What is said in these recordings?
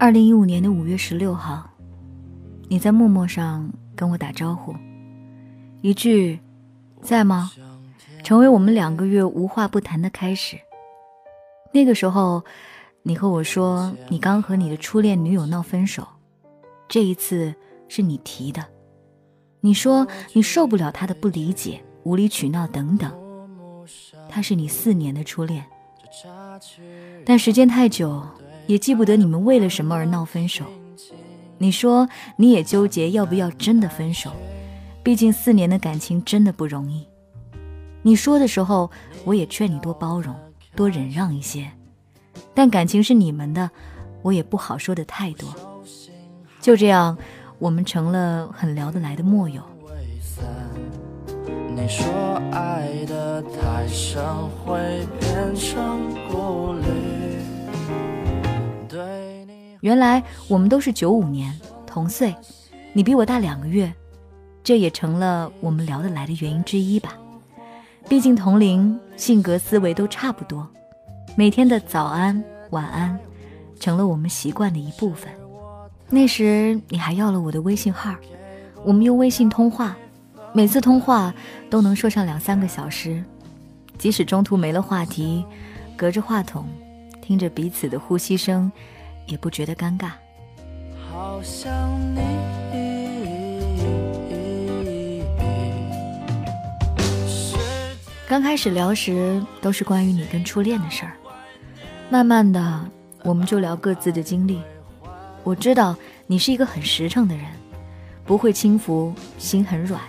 二零一五年的五月十六号，你在陌陌上跟我打招呼，一句“在吗”，成为我们两个月无话不谈的开始。那个时候，你和我说你刚和你的初恋女友闹分手，这一次是你提的。你说你受不了他的不理解、无理取闹等等。他是你四年的初恋，但时间太久。也记不得你们为了什么而闹分手。你说你也纠结要不要真的分手，毕竟四年的感情真的不容易。你说的时候，我也劝你多包容，多忍让一些。但感情是你们的，我也不好说的太多。就这样，我们成了很聊得来的陌友。你说爱的太深会变成孤立。原来我们都是九五年同岁，你比我大两个月，这也成了我们聊得来的原因之一吧。毕竟同龄，性格思维都差不多，每天的早安晚安，成了我们习惯的一部分。那时你还要了我的微信号，我们用微信通话，每次通话都能说上两三个小时，即使中途没了话题，隔着话筒，听着彼此的呼吸声。也不觉得尴尬。好像你刚开始聊时都是关于你跟初恋的事儿，慢慢的我们就聊各自的经历。我知道你是一个很实诚的人，不会轻浮，心很软，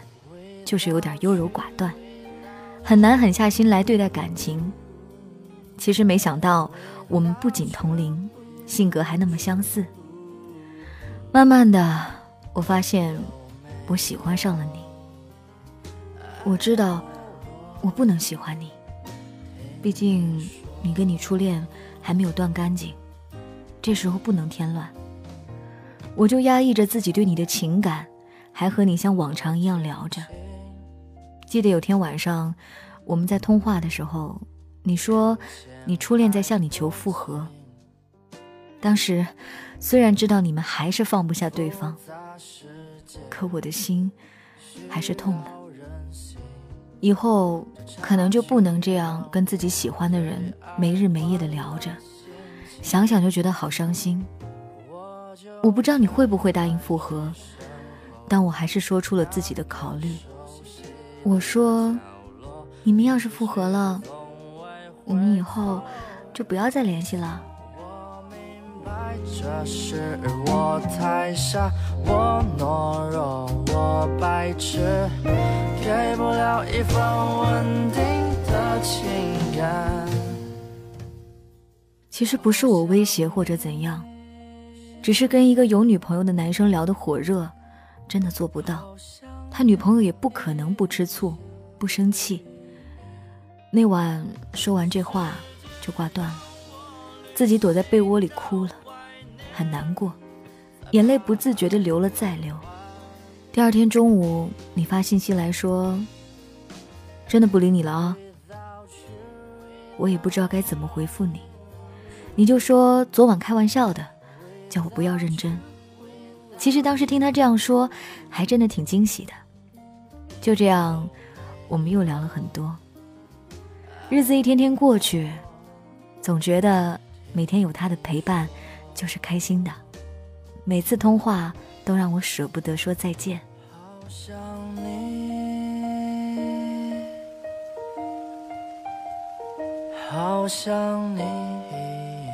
就是有点优柔寡断，很难狠下心来对待感情。其实没想到我们不仅同龄。性格还那么相似。慢慢的，我发现我喜欢上了你。我知道我不能喜欢你，毕竟你跟你初恋还没有断干净，这时候不能添乱。我就压抑着自己对你的情感，还和你像往常一样聊着。记得有天晚上我们在通话的时候，你说你初恋在向你求复合。当时，虽然知道你们还是放不下对方，可我的心还是痛了。以后可能就不能这样跟自己喜欢的人没日没夜的聊着，想想就觉得好伤心。我不知道你会不会答应复合，但我还是说出了自己的考虑。我说，你们要是复合了，我们以后就不要再联系了。这是我太傻，我懦弱，我白痴，给不了一份稳定的情感。其实不是我威胁或者怎样，只是跟一个有女朋友的男生聊得火热，真的做不到。他女朋友也不可能不吃醋，不生气。那晚说完这话就挂断了，自己躲在被窝里哭了。很难过，眼泪不自觉的流了再流。第二天中午，你发信息来说：“真的不理你了啊。”我也不知道该怎么回复你，你就说昨晚开玩笑的，叫我不要认真。其实当时听他这样说，还真的挺惊喜的。就这样，我们又聊了很多。日子一天天过去，总觉得每天有他的陪伴。就是开心的，每次通话都让我舍不得说再见。好想你，好想你，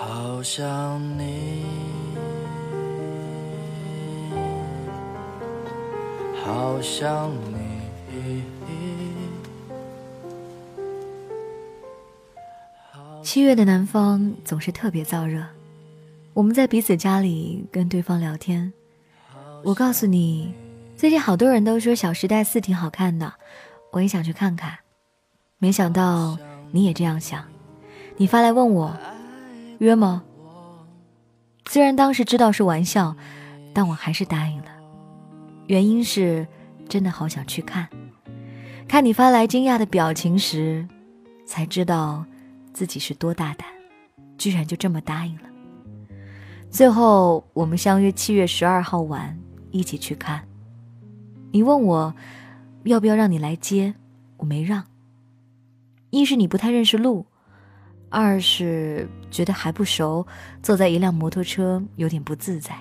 好想你，好想你。七月的南方总是特别燥热，我们在彼此家里跟对方聊天。我告诉你，最近好多人都说《小时代四》挺好看的，我也想去看看。没想到你也这样想，你发来问我约吗？虽然当时知道是玩笑，但我还是答应了。原因是真的好想去看。看你发来惊讶的表情时，才知道。自己是多大胆，居然就这么答应了。最后我们相约七月十二号晚一起去看。你问我要不要让你来接，我没让。一是你不太认识路，二是觉得还不熟，坐在一辆摩托车有点不自在。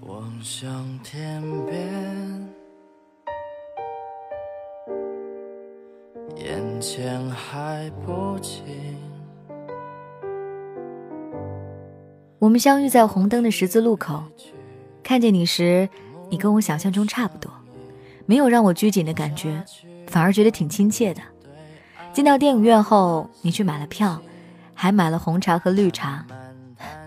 望向天边，前还不清。我们相遇在红灯的十字路口，看见你时，你跟我想象中差不多，没有让我拘谨的感觉，反而觉得挺亲切的。进到电影院后，你去买了票，还买了红茶和绿茶，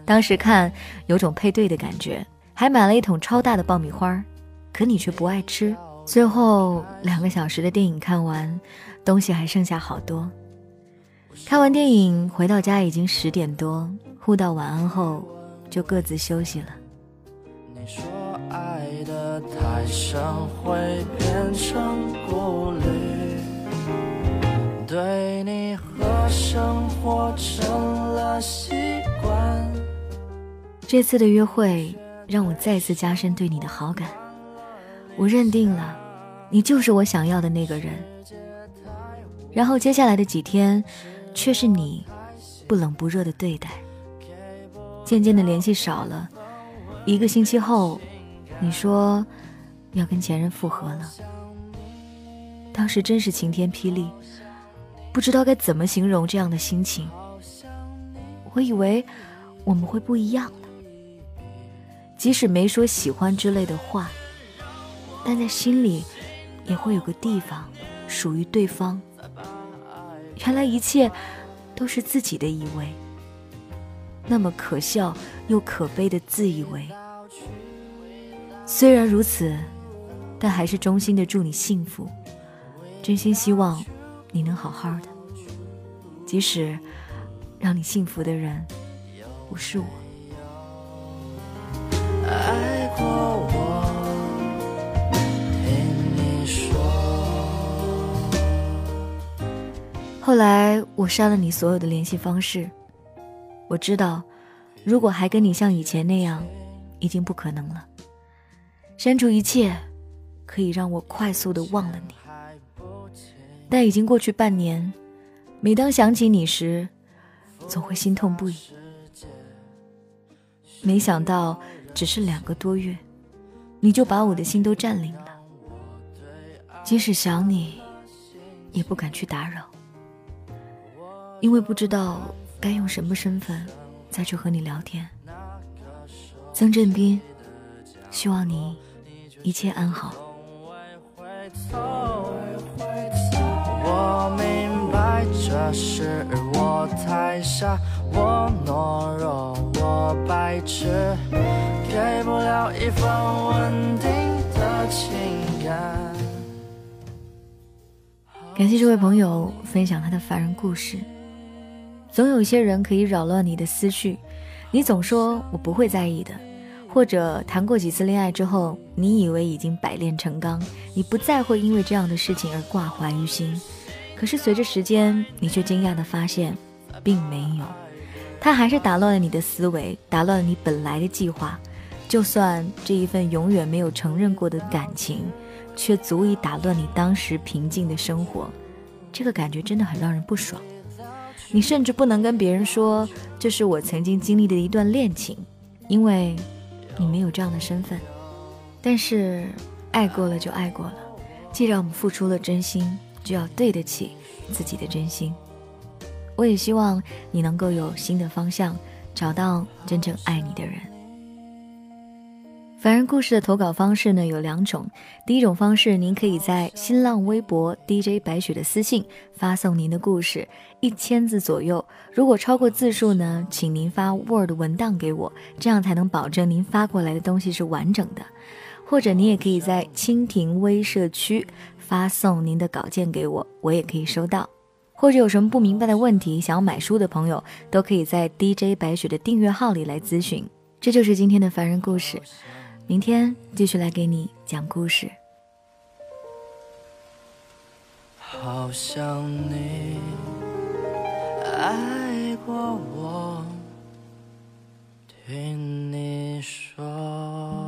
当时看有种配对的感觉，还买了一桶超大的爆米花，可你却不爱吃。最后两个小时的电影看完，东西还剩下好多。看完电影回到家已经十点多。互道晚安后，就各自休息了。你说爱的太深会变成顾虑，对你和生活成了习惯。这次的约会让我再次加深对你的好感，我认定了，你就是我想要的那个人。然后接下来的几天，却是你不冷不热的对待。渐渐的联系少了，一个星期后，你说要跟前任复合了。当时真是晴天霹雳，不知道该怎么形容这样的心情。我以为我们会不一样了，即使没说喜欢之类的话，但在心里也会有个地方属于对方。原来一切都是自己的以为。那么可笑又可悲的自以为，虽然如此，但还是衷心的祝你幸福，真心希望你能好好的。即使让你幸福的人不是我。后来我删了你所有的联系方式。我知道，如果还跟你像以前那样，已经不可能了。删除一切，可以让我快速的忘了你。但已经过去半年，每当想起你时，总会心痛不已。没想到，只是两个多月，你就把我的心都占领了。即使想你，也不敢去打扰，因为不知道。该用什么身份再去和你聊天？曾振斌，希望你一切安好。我明白这是我太傻，我懦弱，我白痴，给不了一份稳定的情感。感谢这位朋友分享他的凡人故事。总有一些人可以扰乱你的思绪，你总说我不会在意的，或者谈过几次恋爱之后，你以为已经百炼成钢，你不再会因为这样的事情而挂怀于心。可是随着时间，你却惊讶地发现，并没有，他还是打乱了你的思维，打乱了你本来的计划。就算这一份永远没有承认过的感情，却足以打乱你当时平静的生活，这个感觉真的很让人不爽。你甚至不能跟别人说这是我曾经经历的一段恋情，因为你没有这样的身份。但是爱过了就爱过了，既然我们付出了真心，就要对得起自己的真心。我也希望你能够有新的方向，找到真正爱你的人。凡人故事的投稿方式呢有两种，第一种方式，您可以在新浪微博 DJ 白雪的私信发送您的故事，一千字左右。如果超过字数呢，请您发 Word 文档给我，这样才能保证您发过来的东西是完整的。或者您也可以在蜻蜓微社区发送您的稿件给我，我也可以收到。或者有什么不明白的问题，想要买书的朋友，都可以在 DJ 白雪的订阅号里来咨询。这就是今天的凡人故事。明天继续来给你讲故事。好想你爱过我听你说。